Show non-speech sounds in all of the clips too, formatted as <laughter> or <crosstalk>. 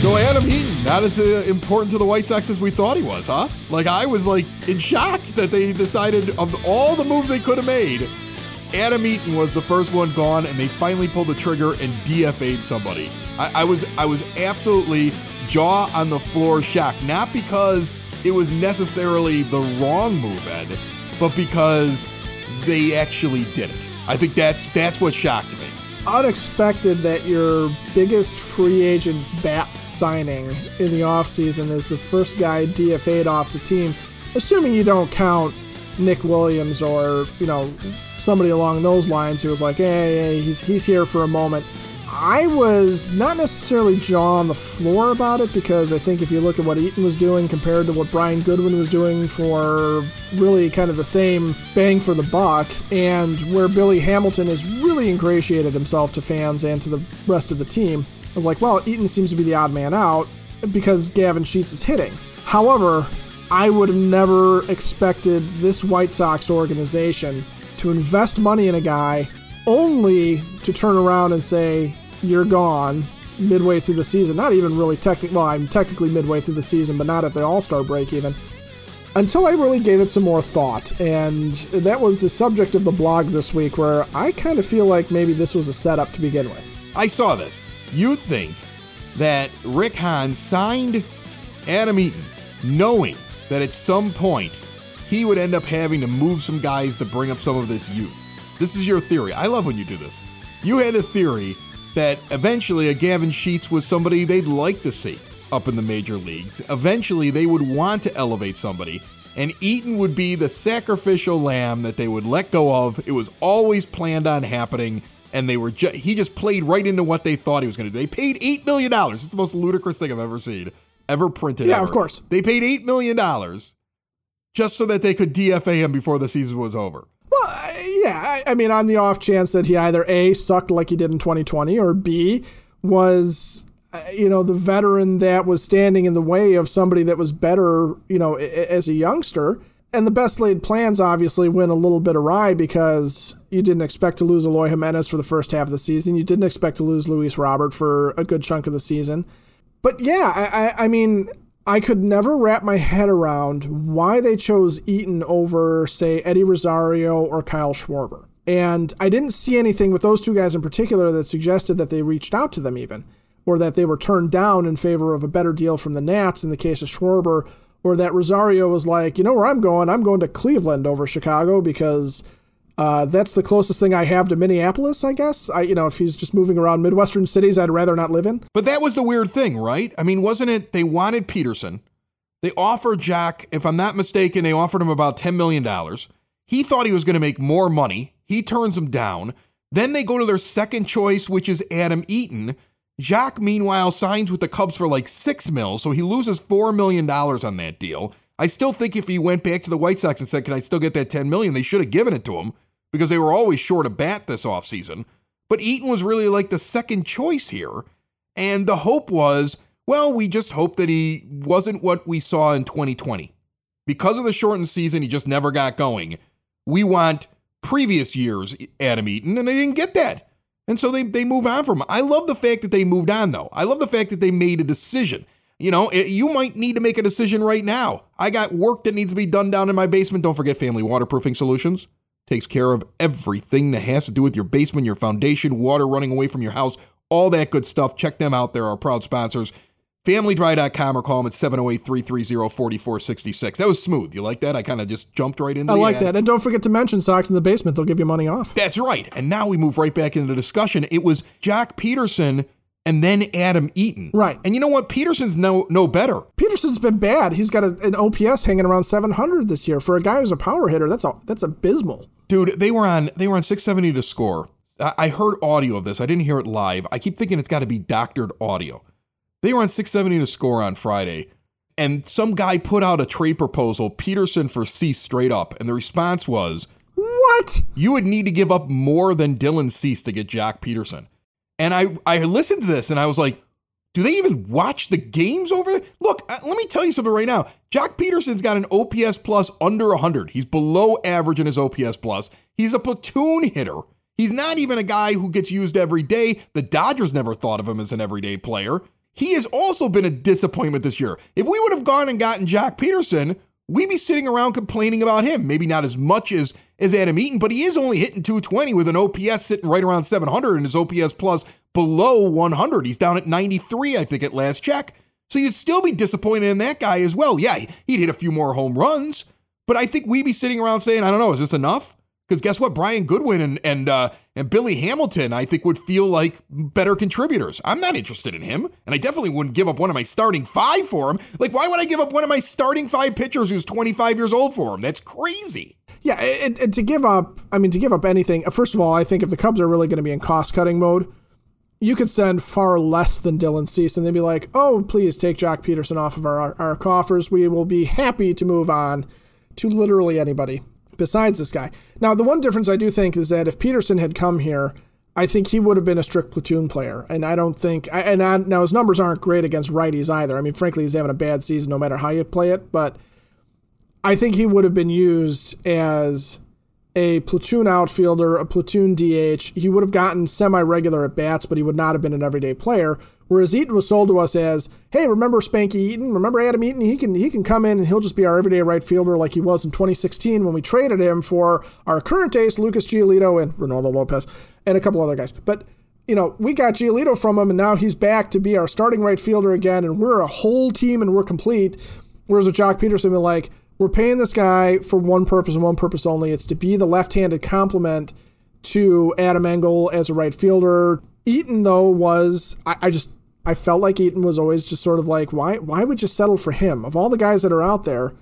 So Adam Eaton, not as uh, important to the White Sox as we thought he was, huh? Like I was like in shock that they decided of all the moves they could have made, Adam Eaton was the first one gone, and they finally pulled the trigger and DFA'd somebody. I, I was I was absolutely jaw on the floor shocked, not because it was necessarily the wrong move, Ed, but because they actually did it. I think that's that's what shocked me unexpected that your biggest free agent bat signing in the offseason is the first guy DFA'd off the team, assuming you don't count Nick Williams or, you know, somebody along those lines who was like, hey, hey he's, he's here for a moment. I was not necessarily jaw on the floor about it because I think if you look at what Eaton was doing compared to what Brian Goodwin was doing for really kind of the same bang for the buck, and where Billy Hamilton has really ingratiated himself to fans and to the rest of the team, I was like, well, Eaton seems to be the odd man out because Gavin Sheets is hitting. However, I would have never expected this White Sox organization to invest money in a guy only to turn around and say, you're gone midway through the season. Not even really technically, well, I'm technically midway through the season, but not at the All Star break even. Until I really gave it some more thought. And that was the subject of the blog this week, where I kind of feel like maybe this was a setup to begin with. I saw this. You think that Rick Hahn signed Adam Eaton knowing that at some point he would end up having to move some guys to bring up some of this youth. This is your theory. I love when you do this. You had a theory that eventually a Gavin Sheets was somebody they'd like to see up in the major leagues. Eventually, they would want to elevate somebody, and Eaton would be the sacrificial lamb that they would let go of. It was always planned on happening, and they were ju- he just played right into what they thought he was going to do. They paid eight million dollars. It's the most ludicrous thing I've ever seen, ever printed. Yeah, ever. of course. They paid eight million dollars just so that they could DFA him before the season was over. Yeah, I, I mean, on the off chance that he either A, sucked like he did in 2020, or B, was uh, you know the veteran that was standing in the way of somebody that was better you know as a youngster and the best laid plans obviously went a little bit awry because you didn't expect to lose Eloy Jimenez for the first half of the season. You didn't expect to lose Luis Robert for a good chunk of the season. But yeah, I, I, I mean, I could never wrap my head around why they chose Eaton over, say, Eddie Rosario or Kyle Schwarber. And I didn't see anything with those two guys in particular that suggested that they reached out to them even, or that they were turned down in favor of a better deal from the Nats in the case of Schwarber, or that Rosario was like, you know where I'm going? I'm going to Cleveland over Chicago because uh, that's the closest thing I have to Minneapolis, I guess. I, you know, if he's just moving around Midwestern cities, I'd rather not live in. But that was the weird thing, right? I mean, wasn't it? They wanted Pederson. They offered Joc, if I'm not mistaken, they offered him about $10 million. He thought he was going to make more money. He turns him down. Then they go to their second choice, which is Adam Eaton. Joc, meanwhile, signs with the Cubs for like six mil, so he loses $4 million on that deal. I still think if he went back to the White Sox and said, Can I still get that $10 million? They should have given it to him because they were always short a bat this offseason. But Eaton was really like the second choice here. And the hope was, well, we just hope that he wasn't what we saw in 2020. Because of the shortened season, he just never got going. We want previous years Adam Eaton, and they didn't get that. And so they, they move on from him. I love the fact that they moved on, though. I love the fact that they made a decision. You know, it, you might need to make a decision right now. I got work that needs to be done down in my basement. Don't forget Family Waterproofing Solutions takes care of everything that has to do with your basement, your foundation, water running away from your house, all that good stuff. Check them out. They're our proud sponsors. FamilyDry.com or call them at 708 330 4466. That was smooth. You like that? I kind of just jumped right into I like ad. that. And don't forget to mention Sox in the Basement. They'll give you money off. That's right. And now we move right back into the discussion. It was Joc Pederson and then Adam Eaton. Right. And you know what? Pederson's no no better. Pederson's been bad. He's got a, an OPS hanging around 700 this year. For a guy who's a power hitter, that's a, that's abysmal. Dude, they were on they were on 670 the Score. I heard audio of this. I didn't hear it live. I keep thinking it's got to be doctored audio. They were on 670 the Score on Friday. and some guy put out a trade proposal, Pederson for Cease straight up, and the response was, What? you would need to give up more than Dylan Cease to get Joc Pederson. And I, I listened to this and I was like, do they even watch the games over there? Look, uh, let me tell you something right now. Joc Pederson's got an OPS plus under 100. He's below average in his OPS plus. He's a platoon hitter. He's not even a guy who gets used every day. The Dodgers never thought of him as an everyday player. He has also been a disappointment this year. If we would have gone and gotten Joc Pederson, we'd be sitting around complaining about him. Maybe not as much as as Adam Eaton, but he is only hitting 220 with an OPS sitting right around 700 and his OPS plus below 100. He's down at 93, I think, at last check. So you'd still be disappointed in that guy as well. Yeah, he'd hit a few more home runs, but I think we'd be sitting around saying, I don't know, is this enough? Because guess what? Brian Goodwin and and uh, and Billy Hamilton, I think, would feel like better contributors. I'm not interested in him, and I definitely wouldn't give up one of my starting five for him. Like, why would I give up one of my starting five pitchers who's 25 years old for him? That's crazy. Yeah, and, and to give up, I mean, to give up anything. First of all, I think if the Cubs are really going to be in cost cutting mode, you could send far less than Dylan Cease, and they'd be like, "Oh, please take Joc Pederson off of our our coffers. We will be happy to move on to literally anybody." Besides this guy. Now, the one difference I do think is that if Pederson had come here, I think he would have been a strict platoon player, and I don't think. And I, now his numbers aren't great against righties either. I mean, frankly, he's having a bad season no matter how you play it. But I think he would have been used as a platoon outfielder, a platoon DH. He would have gotten semi-regular at bats, but he would not have been an everyday player. Whereas Eaton was sold to us as, hey, remember Spanky Eaton? Remember Adam Eaton? He can he can come in and he'll just be our everyday right fielder like he was in 2016 when we traded him for our current ace, Lucas Giolito and Reynaldo Lopez and a couple other guys. But you know, we got Giolito from him, and now he's back to be our starting right fielder again, and we're a whole team and we're complete. Whereas with Joc Pederson, we're like, we're paying this guy for one purpose and one purpose only. It's to be the left-handed complement to Adam Engel as a right fielder. Eaton, though, was I, I just I felt like Eaton was always just sort of like, why why would you settle for him? Of all the guys that are out there,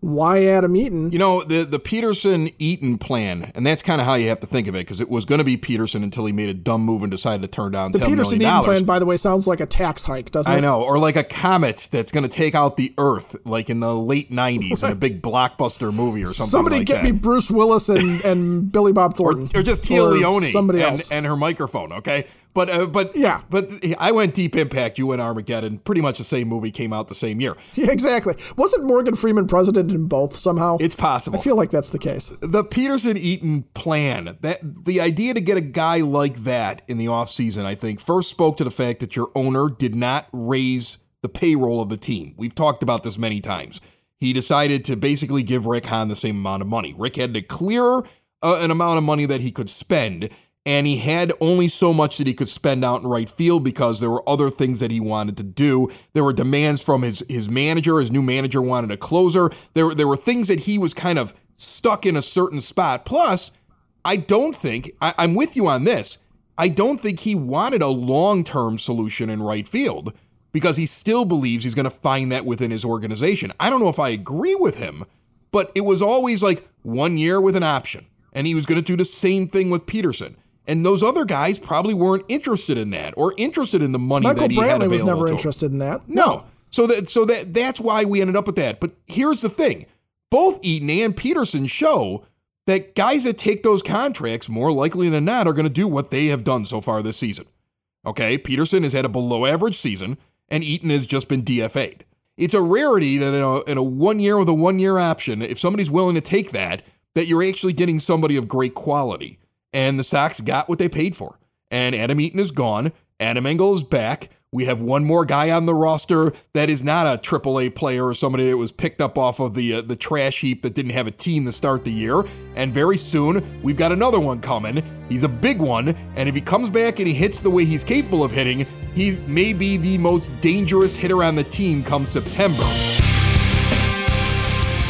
why Adam Eaton? You know, the the Pederson Eaton plan, and that's kind of how you have to think of it, because it was going to be Pederson until he made a dumb move and decided to turn down the $10 Pederson Eaton plan, by the way, sounds like a tax hike, doesn't it? I know, or like a comet that's going to take out the Earth, like in the late '90s in a big blockbuster movie or something. Somebody like get that. me Bruce Willis and, and Billy Bob Thornton, or, or just Téa Leoni, somebody and, else, and her microphone. Okay, but uh, but yeah, but I went Deep Impact. You went Armageddon. Pretty much the same movie came out the same year. Yeah, <laughs> exactly. Wasn't Morgan Freeman president in both somehow? It's possible. I feel like that's the case. The Pederson Eaton plan. That the idea to get a guy like that in the offseason, I think, first spoke to the fact that your owner did not raise the payroll of the team. We've talked about this many times. He decided to basically give Rick Hahn the same amount of money. Rick had to clear uh, an amount of money that he could spend and he had only so much that he could spend out in right field because there were other things that he wanted to do. There were demands from his his manager. His new manager wanted a closer. There there were things that he was kind of stuck in a certain spot. Plus, I don't think I, I'm with you on this. I don't think he wanted a long term solution in right field because he still believes he's going to find that within his organization. I don't know if I agree with him, but it was always like one year with an option. And he was going to do the same thing with Pederson. And those other guys probably weren't interested in that or interested in the money Michael that he Brantley had available was never to him. interested in that. No. So that so that that's why we ended up with that. But here's the thing. Both Eaton and Pederson show that guys that take those contracts more likely than not are going to do what they have done so far this season. Okay? Pederson has had a below average season and Eaton has just been DFA'd. It's a rarity that in a, in a one year with a one year option, if somebody's willing to take that, that you're actually getting somebody of great quality and the Sox got what they paid for. And Adam Eaton is gone. Adam Engel is back. We have one more guy on the roster that is not a AAA player or somebody that was picked up off of the uh, the trash heap that didn't have a team to start the year. And very soon we've got another one coming. He's a big one, and if he comes back and he hits the way he's capable of hitting, he may be the most dangerous hitter on the team come September.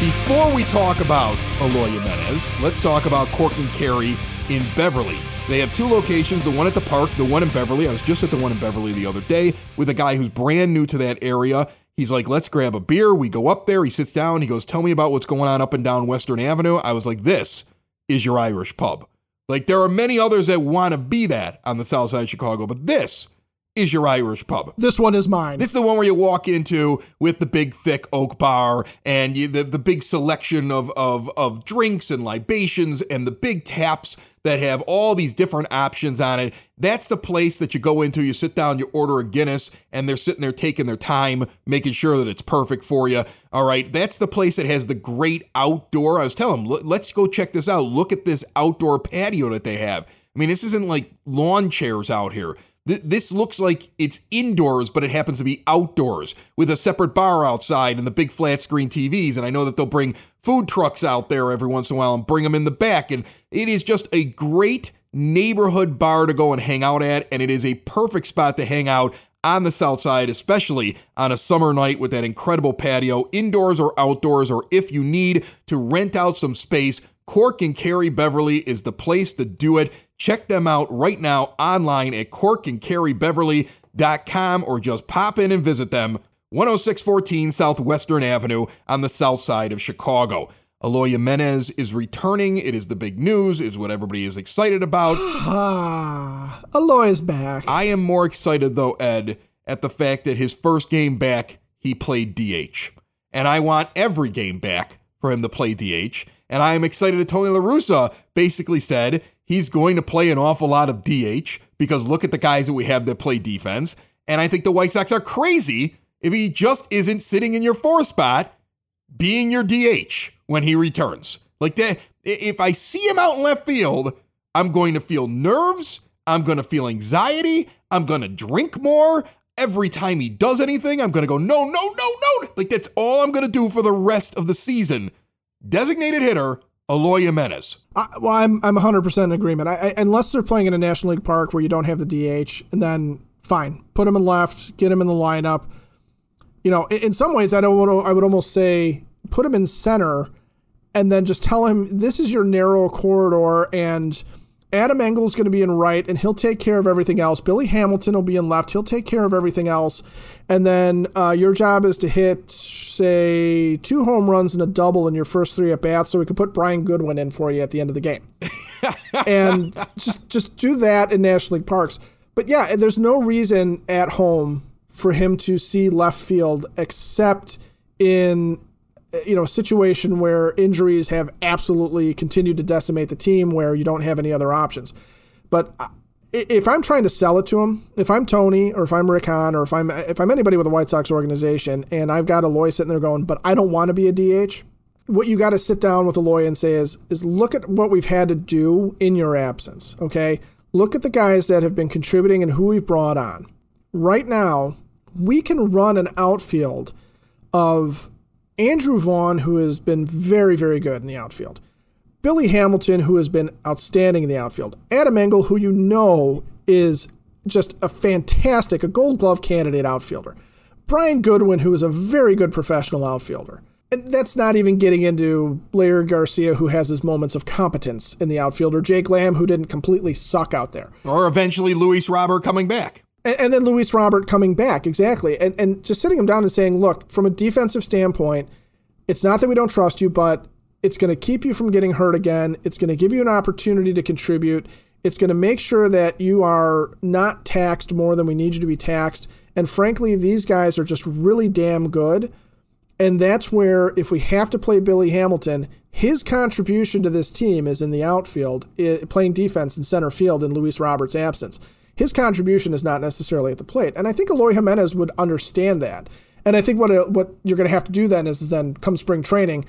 Before we talk about Eloy Jimenez, let's talk about Cork and Kerry in Beverly. They have two locations, the one at the park, the one in Beverly. I was just at the one in Beverly the other day with a guy who's brand new to that area. He's like, let's grab a beer. We go up there. He sits down. He goes, tell me about what's going on up and down Western Avenue. I was like, this is your Irish pub. Like, there are many others that want to be that on the south side of Chicago, but this is your Irish pub. This one is mine. This is the one where you walk into with the big thick oak bar and you, the, the big selection of, of, of drinks and libations and the big taps that have all these different options on it. That's the place that you go into. You sit down, you order a Guinness, and they're sitting there taking their time, making sure that it's perfect for you. All right. That's the place that has the great outdoor. I was telling them, let's go check this out. Look at this outdoor patio that they have. I mean, this isn't like lawn chairs out here. This looks like it's indoors, but it happens to be outdoors with a separate bar outside and the big flat screen TVs. And I know that they'll bring food trucks out there every once in a while and bring them in the back. And it is just a great neighborhood bar to go and hang out at. And it is a perfect spot to hang out on the south side, especially on a summer night with that incredible patio, indoors or outdoors, or if you need to rent out some space. Cork and Kerry Beverly is the place to do it. Check them out right now online at corkandkerrybeverly.com or just pop in and visit them 10614 Southwestern Avenue on the south side of Chicago. Eloy Jimenez is returning. It is the big news, is what everybody is excited about. <sighs> Ah, Eloy's back. I am more excited though, Ed, at the fact that his first game back, he played DH. And I want every game back for him to play DH. And I am excited that Tony La Russa basically said he's going to play an awful lot of DH because look at the guys that we have that play defense. And I think the White Sox are crazy if he just isn't sitting in your four spot being your DH when he returns. Like that, if I see him out in left field, I'm going to feel nerves. I'm going to feel anxiety. I'm going to drink more. Every time he does anything, I'm going to go, no, no, no, no. Like that's all I'm going to do for the rest of the season. Designated hitter, Eloy Jimenez. I, well, I'm I'm 100% in agreement. I, I, unless they're playing in a National League park where you don't have the DH, and then fine, put him in left, get him in the lineup. You know, in, in some ways, I don't. want to, I would almost say put him in center, and then just tell him this is your narrow corridor, and Adam Engel's going to be in right, and he'll take care of everything else. Billy Hamilton will be in left. He'll take care of everything else. And then uh, your job is to hit, say, two home runs and a double in your first three at bats, so we could put Brian Goodwin in for you at the end of the game. <laughs> and just just do that in National League parks. But yeah, there's no reason at home for him to see left field except in you know, a situation where injuries have absolutely continued to decimate the team where you don't have any other options. But uh, if I'm trying to sell it to him, if I'm Tony or if I'm Rick Hahn or if I'm if I'm anybody with a White Sox organization and I've got Eloy sitting there going, but I don't want to be a DH, what you got to sit down with Eloy and say is is look at what we've had to do in your absence. Okay, look at the guys that have been contributing and who we've brought on. Right now, we can run an outfield of Andrew Vaughn, who has been very, very good in the outfield. Billy Hamilton, who has been outstanding in the outfield. Adam Engel, who you know is just a fantastic, a gold glove candidate outfielder. Brian Goodwin, who is a very good professional outfielder. And that's not even getting into Leury Garcia, who has his moments of competence in the outfield, or Jake Lamb, who didn't completely suck out there. Or eventually Luis Robert coming back. And, and then Luis Robert coming back, exactly. And, and just sitting him down and saying, look, from a defensive standpoint, it's not that we don't trust you, but it's going to keep you from getting hurt again. It's going to give you an opportunity to contribute. It's going to make sure that you are not taxed more than we need you to be taxed. And frankly, these guys are just really damn good. And that's where, if we have to play Billy Hamilton, his contribution to this team is in the outfield, playing defense in center field in Luis Roberts' absence his contribution is not necessarily at the plate. And I think Eloy Jimenez would understand that. And I think what uh, what you're going to have to do then is, is then come spring training,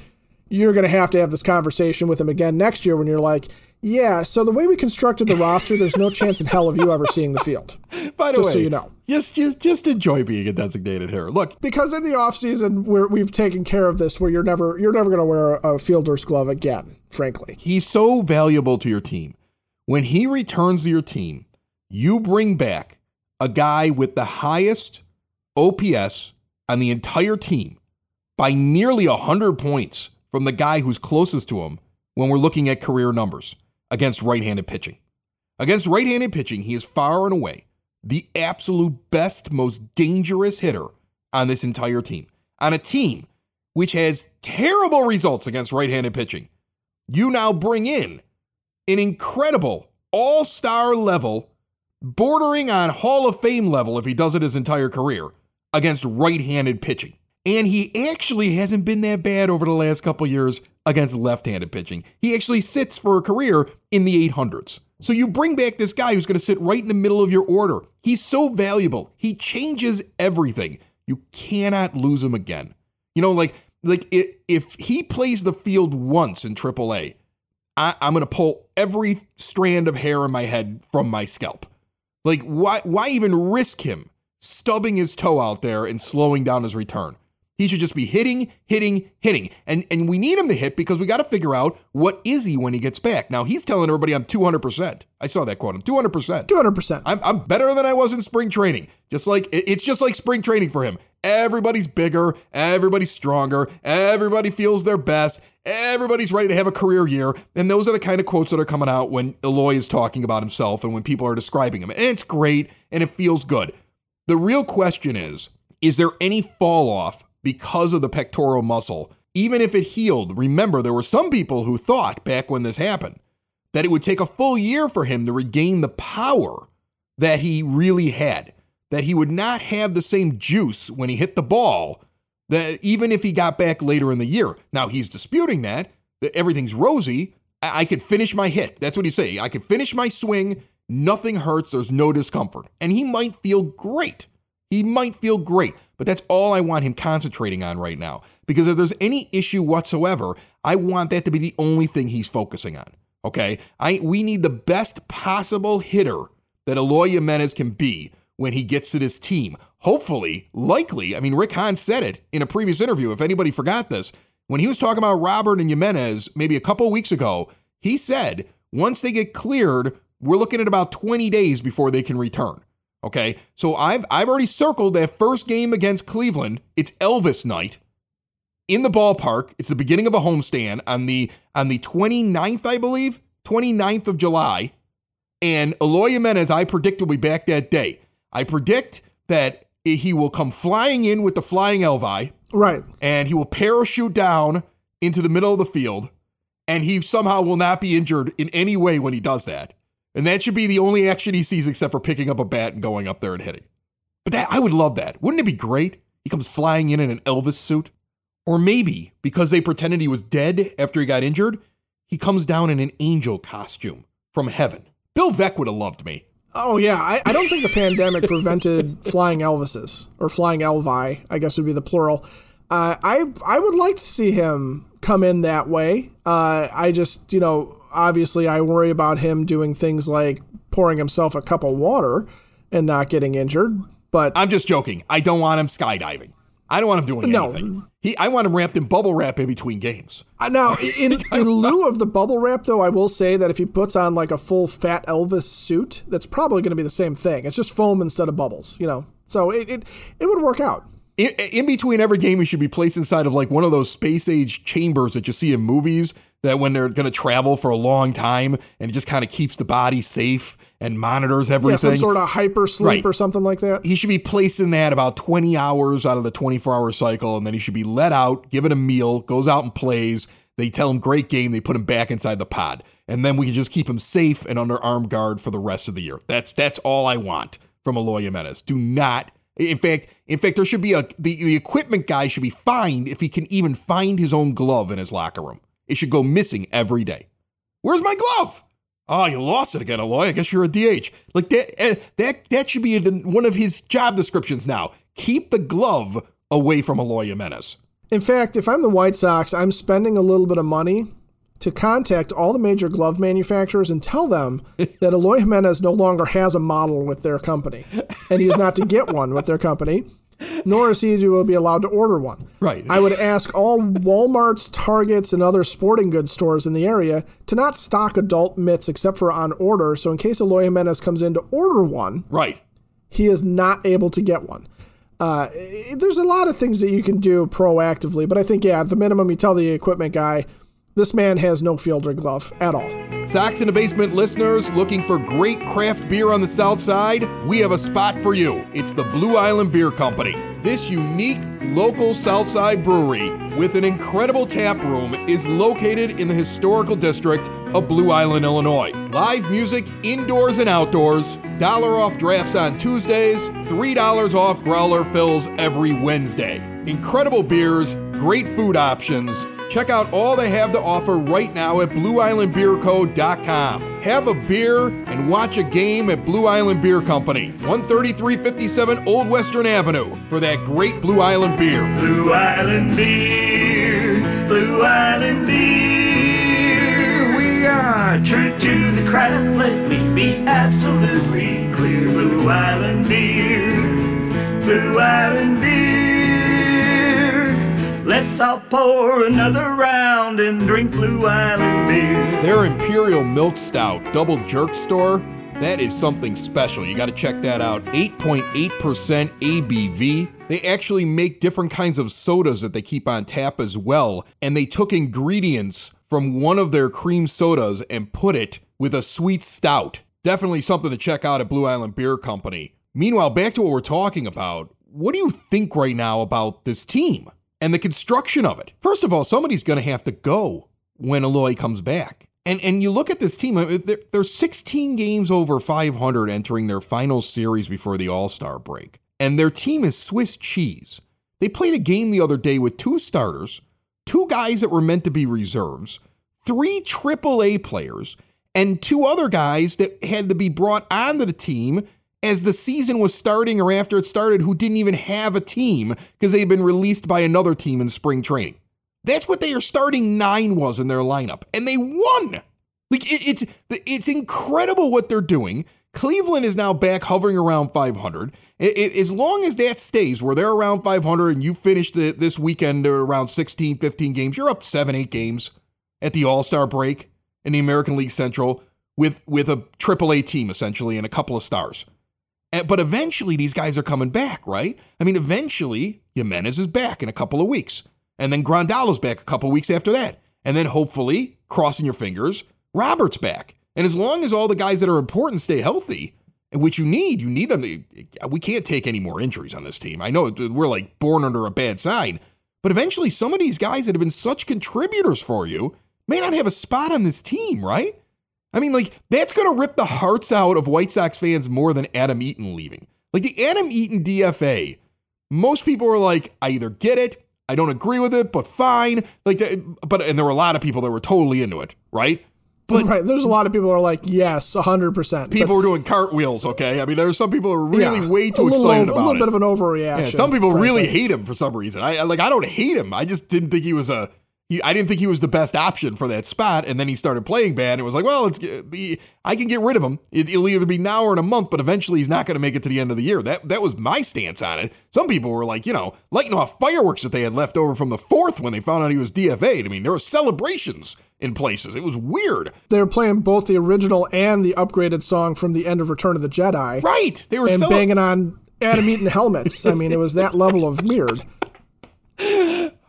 you're going to have to have this conversation with him again next year when you're like, yeah, so the way we constructed the roster, there's no chance in hell of you ever seeing the field. <laughs> By the just way, so you know, just just just enjoy being a designated hitter. Look, because in the offseason we're we've taken care of this, where you're never you're never going to wear a fielder's glove again. Frankly, he's so valuable to your team. When he returns to your team, you bring back a guy with the highest OPS on the entire team by nearly 100 points from the guy who's closest to him when we're looking at career numbers against right handed pitching. Against right handed pitching, he is far and away the absolute best, most dangerous hitter on this entire team. On a team which has terrible results against right handed pitching, you now bring in an incredible all star level bordering on Hall of Fame level if he does it his entire career against right handed pitching. And he actually hasn't been that bad over the last couple years against left handed pitching. He actually sits for a career in the 800s. So you bring back this guy who's going to sit right in the middle of your order. He's so valuable. He changes everything. You cannot lose him again. You know, like like if he plays the field once in AAA, I, I'm going to pull every strand of hair in my head from my scalp. Like why why even risk him stubbing his toe out there and slowing down his return? He should just be hitting, hitting, hitting. And and we need him to hit because we got to figure out what is he when he gets back. Now he's telling everybody I'm 200%. I saw that quote. I'm 200%. 200%. I'm, I'm better than I was in spring training. Just like it's just like spring training for him. Everybody's bigger, everybody's stronger, everybody feels their best, everybody's ready to have a career year. And those are the kind of quotes that are coming out when Eloy is talking about himself and when people are describing him. And it's great and it feels good. The real question is, is there any fall off because of the pectoral muscle. Even if it healed, remember there were some people who thought back when this happened that it would take a full year for him to regain the power that he really had, that he would not have the same juice when he hit the ball that even if he got back later in the year. Now he's disputing that, that everything's rosy. I, I could finish my hit. That's what he's saying. I could finish my swing. Nothing hurts. There's no discomfort. And he might feel great. He might feel great, but that's all I want him concentrating on right now. Because if there's any issue whatsoever, I want that to be the only thing he's focusing on. Okay? I we need the best possible hitter that Eloy Jimenez can be when he gets to this team. Hopefully, likely, I mean, Rick Hahn said it in a previous interview, if anybody forgot this, when he was talking about Robert and Jimenez maybe a couple weeks ago, he said once they get cleared, we're looking at about 20 days before they can return. Okay, so I've I've already circled that first game against Cleveland. It's Elvis night in the ballpark. It's the beginning of a homestand on the on the 29th, I believe, 29th of July. And Eloy Jimenez, I predict will be back that day. I predict that he will come flying in with the flying Elvi. Right. And he will parachute down into the middle of the field. And he somehow will not be injured in any way when he does that. And that should be the only action he sees except for picking up a bat and going up there and hitting. But that I would love that. Wouldn't it be great? He comes flying in in an Elvis suit. Or maybe because they pretended he was dead after he got injured, he comes down in an angel costume from heaven. Bill Veeck would have loved me. Oh yeah, I, I don't think the pandemic prevented <laughs> flying Elvises or flying Elvi, I guess would be the plural. Uh, I I would like to see him come in that way. Uh, I just you know obviously I worry about him doing things like pouring himself a cup of water and not getting injured. But I'm just joking. I don't want him skydiving. I don't want him doing no. anything. He, I want him wrapped in bubble wrap in between games. Uh, now, <laughs> in, in lieu of the bubble wrap, though, I will say that if he puts on like a full fat Elvis suit, that's probably going to be the same thing. It's just foam instead of bubbles, you know. So it it, it would work out. In, in between every game, he should be placed inside of like one of those space age chambers that you see in movies that when they're going to travel for a long time and it just kind of keeps the body safe and monitors everything. Yeah, some sort of hyper sleep right. or something like that. He should be placed in that about 20 hours out of the 24 hour cycle, and then he should be let out, given a meal, goes out and plays. They tell him great game, they put him back inside the pod, and then we can just keep him safe and under armed guard for the rest of the year. That's that's all I want from Eloy Jimenez. Do not. In fact, in fact, there should be a the, the equipment guy should be fined if he can even find his own glove in his locker room. It should go missing every day. Where's my glove? Oh, you lost it again, Eloy. I guess you're a DH. Like that. Uh, that that should be one of his job descriptions now. Keep the glove away from Eloy Jimenez. In fact, if I'm the White Sox, I'm spending a little bit of money to contact all the major glove manufacturers and tell them <laughs> that Eloy Jimenez no longer has a model with their company, and he is not to get one with their company nor is he will be allowed to order one. Right. I would ask all Walmarts, Targets, and other sporting goods stores in the area to not stock adult mitts except for on order. So in case Eloy Jimenez comes in to order one, right, he is not able to get one. Uh, there's a lot of things that you can do proactively, but I think yeah, at the minimum, you tell the equipment guy this man has no fielder glove at all. Sox in the Basement listeners looking for great craft beer on the South Side? We have a spot for you. It's the Blue Island Beer Company. This unique local Southside brewery with an incredible tap room is located in the historical district of Blue Island, Illinois. Live music indoors and outdoors, dollar off drafts on Tuesdays, $3 off growler fills every Wednesday. Incredible beers, great food options. Check out all they have to offer right now at BlueIslandBeerCo.com. Have a beer and watch a game at Blue Island Beer Company, 13357 Old Western Avenue, for that great Blue Island beer. Blue Island Beer, Blue Island Beer. We are true to the craft, let me be absolutely clear. Blue Island Beer, Blue Island Beer. All pour another round and drink Blue Island Beer. Their Imperial Milk Stout Double Jerk Store, that is something special. You got to check that out. 8.8% ABV. They actually make different kinds of sodas that they keep on tap as well. And they took ingredients from one of their cream sodas and put it with a sweet stout. Definitely something to check out at Blue Island Beer Company. Meanwhile, back to what we're talking about. What do you think right now about this team? And the construction of it. First of all, somebody's going to have to go when Eloy comes back. And and you look at this team, uh, they're, they're 16 games over 500 entering their final series before the All Star break. And their team is Swiss cheese. They played a game the other day with two starters, two guys that were meant to be reserves, three AAA players, and two other guys that had to be brought onto the team as the season was starting or after it started who didn't even have a team because they had been released by another team in spring training. That's what their starting nine was in their lineup, and they won. Like it, it's it's incredible what they're doing. Cleveland is now back hovering around 500. It, it, as long as that stays where they're around 500 and you finish the, this weekend around 16, 15 games, you're up seven, eight games at the All Star break in the American League Central with with a AAA team essentially and a couple of stars. Eh, but eventually, these guys are coming back, right? I mean, eventually, Jimenez is back in a couple of weeks. And then Grandal's back a couple of weeks after that. And then hopefully, crossing your fingers, Robert's back. And as long as all the guys that are important stay healthy, and which you need, you need them. We can't take any more injuries on this team. I know we're like born under a bad sign, but eventually, some of these guys that have been such contributors for you may not have a spot on this team, right? I mean, like, that's going to rip the hearts out of White Sox fans more than Adam Eaton leaving. Like, the Adam Eaton DFA, most people were like, I either get it, I don't agree with it, but fine. Like, uh, but, and there were a lot of people that were totally into it, right? But right, there's a lot of people who are like, yes, 100%. People but, were doing cartwheels, okay? I mean, there's some people who are really yeah, way too excited over, about it. A little bit of an overreaction. Yeah, some people frankly. really hate him for some reason. I like I don't hate him. I just didn't think he was a he, I didn't think he was the best option for that spot. And then he started playing bad. And it was like, well, it's the I can get rid of him. It, will either be now or in a month, but eventually he's not going to make it to the end of the year. That that was my stance on it. Some people were like, you know, lighting off fireworks that they had left over from the fourth when they found out he was DFA'd. I mean, there were celebrations in places. It was weird. They were playing both the original and the upgraded song from the end of Return of the Jedi. Right. They were and cele- banging on Adam Eaton helmets. I mean, it was that level of weird.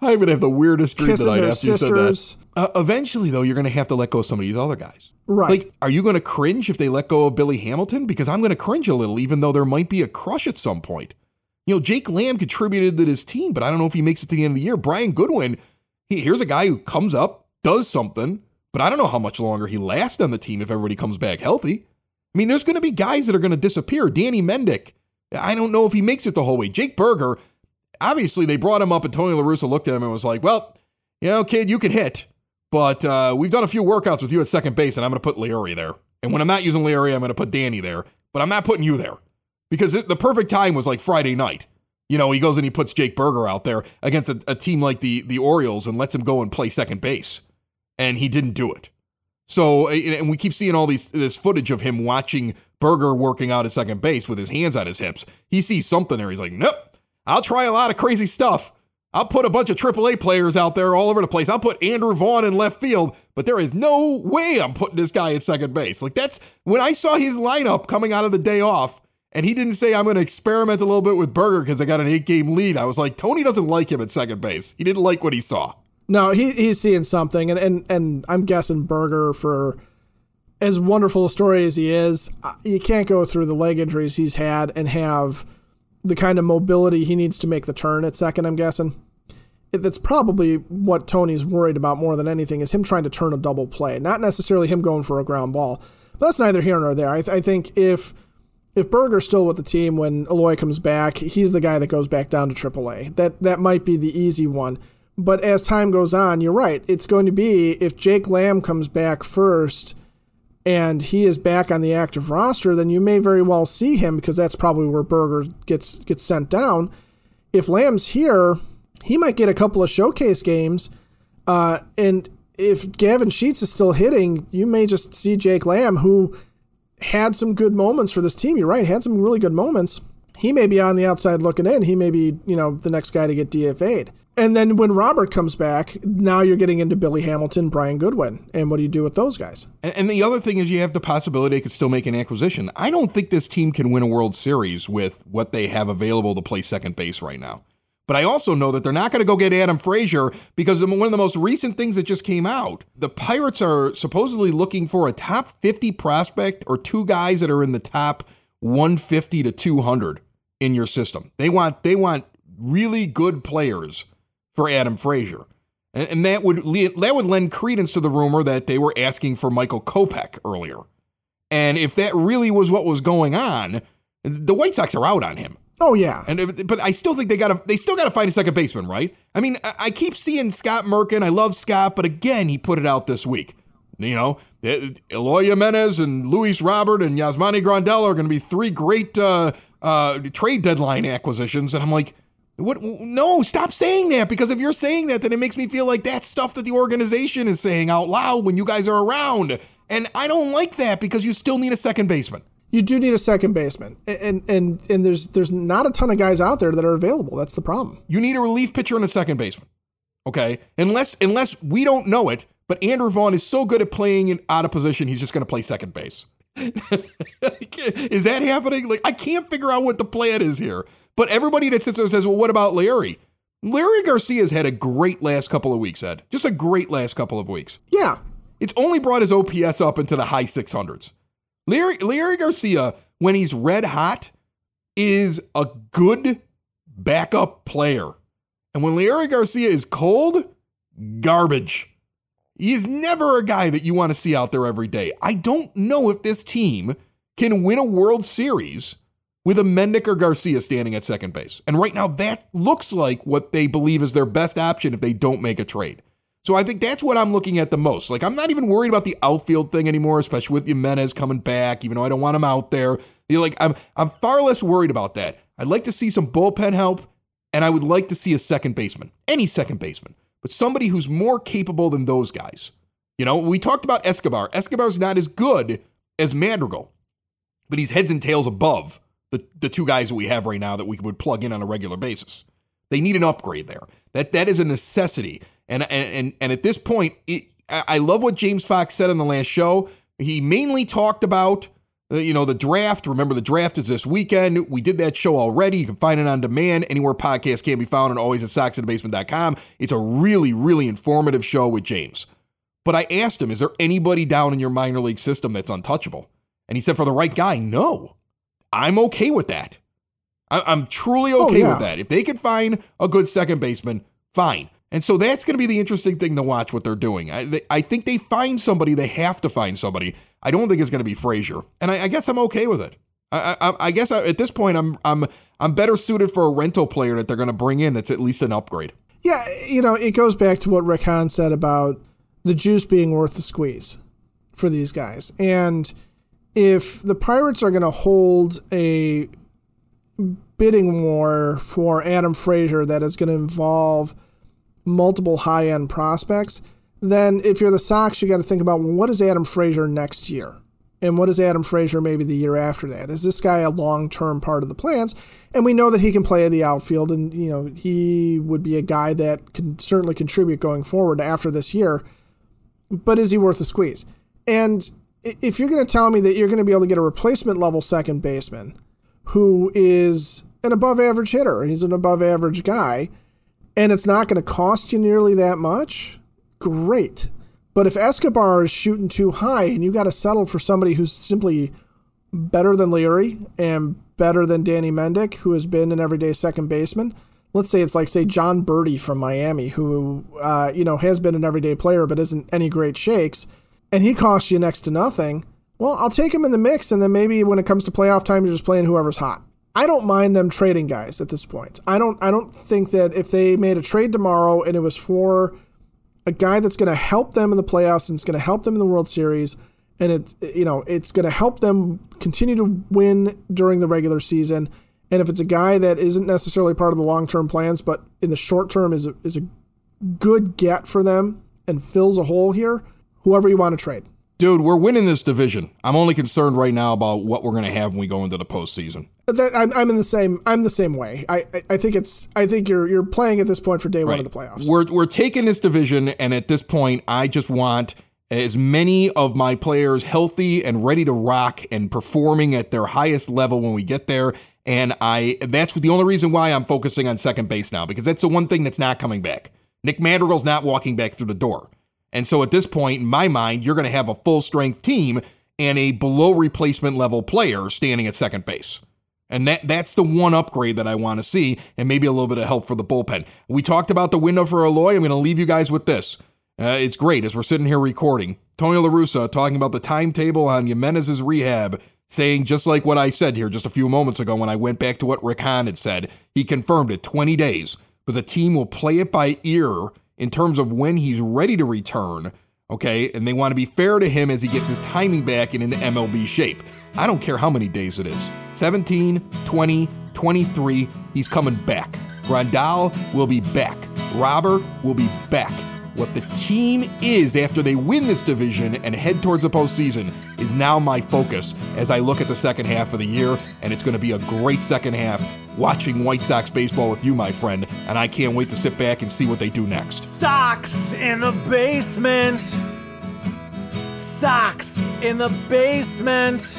I'm gonna have the weirdest dream tonight after sisters. you said that. Uh, eventually, though, you're gonna have to let go of some of these other guys. Right. Like, are you gonna cringe if they let go of Billy Hamilton? Because I'm gonna cringe a little, even though there might be a crush at some point. You know, Jake Lamb contributed to his team, but I don't know if he makes it to the end of the year. Brian Goodwin, he, here's a guy who comes up, does something, but I don't know how much longer he lasts on the team if everybody comes back healthy. I mean, there's going to be guys that are going to disappear. Danny Mendick, I don't know if he makes it the whole way. Jake Burger, obviously they brought him up and Tony La Russa looked at him and was like, well, you know, kid, you can hit, but uh, we've done a few workouts with you at second base and I'm going to put Leury there. And when I'm not using Leury, I'm going to put Danny there, but I'm not putting you there because it, the perfect time was like Friday night. You know, he goes and he puts Jake Burger out there against a, a team like the the Orioles and lets him go and play second base, and he didn't do it. So, and we keep seeing all these this footage of him watching Burger working out at second base with his hands on his hips. He sees something there. He's like, nope, I'll try a lot of crazy stuff. I'll put a bunch of AAA players out there all over the place. I'll put Andrew Vaughn in left field, but there is no way I'm putting this guy at second base. Like that's when I saw his lineup coming out of the day off, and he didn't say I'm going to experiment a little bit with Burger because I got an eight game lead. I was like, Tony doesn't like him at second base. He didn't like what he saw. No, he, he's seeing something, and, and and I'm guessing Burger for as wonderful a story as he is, you can't go through the leg injuries he's had and have the kind of mobility he needs to make the turn at second, I'm guessing. That's probably what Tony's worried about more than anything is him trying to turn a double play, not necessarily him going for a ground ball. But that's neither here nor there. I, th- I think if if Burger's still with the team when Eloy comes back, he's the guy that goes back down to AAA. That that might be the easy one. But as time goes on, you're right. It's going to be if Jake Lamb comes back first and he is back on the active roster, then you may very well see him because that's probably where Burger gets gets sent down. If Lamb's here, he might get a couple of showcase games. Uh, and if Gavin Sheets is still hitting, you may just see Jake Lamb, who had some good moments for this team. You're right, had some really good moments. He may be on the outside looking in. He may be, you know, the next guy to get DFA'd. And then when Robert comes back, now you're getting into Billy Hamilton, Brian Goodwin. And what do you do with those guys? And, and the other thing is you have the possibility they could still make an acquisition. I don't think this team can win a World Series with what they have available to play second base right now. But I also know that they're not going to go get Adam Frazier because one of the most recent things that just came out, the Pirates are supposedly looking for a top 50 prospect or two guys that are in the top 150 to 200 in your system. They want they want really good players for Adam Frazier. And, and that would that would lend credence to the rumor that they were asking for Michael Kopech earlier. And if that really was what was going on, the White Sox are out on him. Oh yeah, and but I still think they got to they still got to find a second baseman, right? I mean, I, I keep seeing Scott Merkin. I love Scott, but again, he put it out this week. You know, Eloy Jimenez and Luis Robert and Yasmani Grandal are going to be three great uh, uh, trade deadline acquisitions, and I'm like, what? No, stop saying that because if you're saying that, then it makes me feel like that's stuff that the organization is saying out loud when you guys are around, and I don't like that because you still need a second baseman you do need a second baseman, and and and there's there's not a ton of guys out there that are available. That's the problem. You need a relief pitcher and a second baseman. Okay, unless unless we don't know it, but Andrew Vaughn is so good at playing in out of position, he's just going to play second base. <laughs> is that happening? Like I can't figure out what the plan is here. But everybody that sits there says, "Well, what about Leury?" Leury Garcia's had a great last couple of weeks, Ed. Just a great last couple of weeks. Yeah. It's only brought his OPS up into the high 600s. Leury, Leury Garcia, when he's red hot, is a good backup player. And when Leury Garcia is cold, garbage. He's never a guy that you want to see out there every day. I don't know if this team can win a World Series with a Mendick or Garcia standing at second base. And right now, that looks like what they believe is their best option if they don't make a trade. So I think that's what I'm looking at the most. Like I'm not even worried about the outfield thing anymore, especially with Jimenez coming back, even though I don't want him out there. You're like I'm I'm far less worried about that. I'd like to see some bullpen help, and I would like to see a second baseman, any second baseman, but somebody who's more capable than those guys. You know, we talked about Escobar. Escobar's not as good as Madrigal, but he's heads and tails above the, the two guys that we have right now that we would plug in on a regular basis. They need an upgrade there. That that is a necessity. And and and at this point, it, I love what James Fox said on the last show. He mainly talked about uh, you know the draft. Remember, the draft is this weekend. We did that show already. You can find it on demand anywhere podcasts can be found, and always at soxinthebasement.com. It's a really really informative show with James. But I asked him, is there anybody down in your minor league system that's untouchable? And he said, for the right guy, no. I'm okay with that. I- am truly oh, okay oh, yeah. with that. If they could find a good second baseman, fine. And so that's going to be the interesting thing to watch what they're doing. I, they, I think they find somebody, they have to find somebody. I don't think it's going to be Frazier, and I, I guess I'm okay with it. I, I, I guess I, at this point, I'm I'm I'm better suited for a rental player that they're going to bring in. That's at least an upgrade. Yeah, you know, it goes back to what Rick Hahn said about the juice being worth the squeeze for these guys, and if the Pirates are going to hold a bidding war for Adam Frazier that is going to involve multiple high end prospects, then if you're the Sox, you got to think about well, what is Adam Frazier next year? And what is Adam Frazier maybe the year after that? Is this guy a long term part of the plans? And we know that he can play in the outfield, and you know he would be a guy that can certainly contribute going forward after this year. But is he worth the squeeze? And if you're going to tell me that you're going to be able to get a replacement level second baseman who is an above average hitter, he's an above average guy, and it's not going to cost you nearly that much, great. But if Escobar is shooting too high and you got to settle for somebody who's simply better than Leury and better than Danny Mendick, who has been an everyday second baseman. Let's say it's like say Jon Berti from Miami, who uh, you know has been an everyday player but isn't any great shakes, and he costs you next to nothing. Well, I'll take him in the mix, and then maybe when it comes to playoff time, you're just playing whoever's hot. I don't mind them trading guys at this point. I don't. I don't think that if they made a trade tomorrow and it was for a guy that's going to help them in the playoffs and it's going to help them in the World Series, and it you know it's going to help them continue to win during the regular season. And if it's a guy that isn't necessarily part of the long term plans, but in the short term is a, is a good get for them and fills a hole here, whoever you want to trade. Dude, we're winning this division. I'm only concerned right now about what we're going to have when we go into the postseason. That, I'm, I'm in the same I'm the same way. I, I, I think it's I think you're you're playing at this point for day one of the playoffs. We're we're taking this division, and at this point, I just want as many of my players healthy and ready to rock and performing at their highest level when we get there. And I that's the only reason why I'm focusing on second base now because that's the one thing that's not coming back. Nick Madrigal's not walking back through the door. And so at this point, in my mind, you're going to have a full strength team and a below replacement level player standing at second base. And that that's the one upgrade that I want to see, and maybe a little bit of help for the bullpen. We talked about the window for Eloy. I'm going to leave you guys with this. Uh, it's great as we're sitting here recording. Tony La Russa talking about the timetable on Jimenez's rehab, saying just like what I said here just a few moments ago when I went back to what Rick Hahn had said. He confirmed it 20 days, but the team will play it by ear in terms of when he's ready to return. Okay, and they want to be fair to him as he gets his timing back and in the MLB shape. I don't care how many days it is 17, 20, 23, he's coming back. Grandal will be back. Robert will be back. What the team is after they win this division and head towards the postseason is now my focus as I look at the second half of the year, and it's going to be a great second half watching White Sox baseball with you, my friend, and I can't wait to sit back and see what they do next. Sox in the basement. Sox in the basement.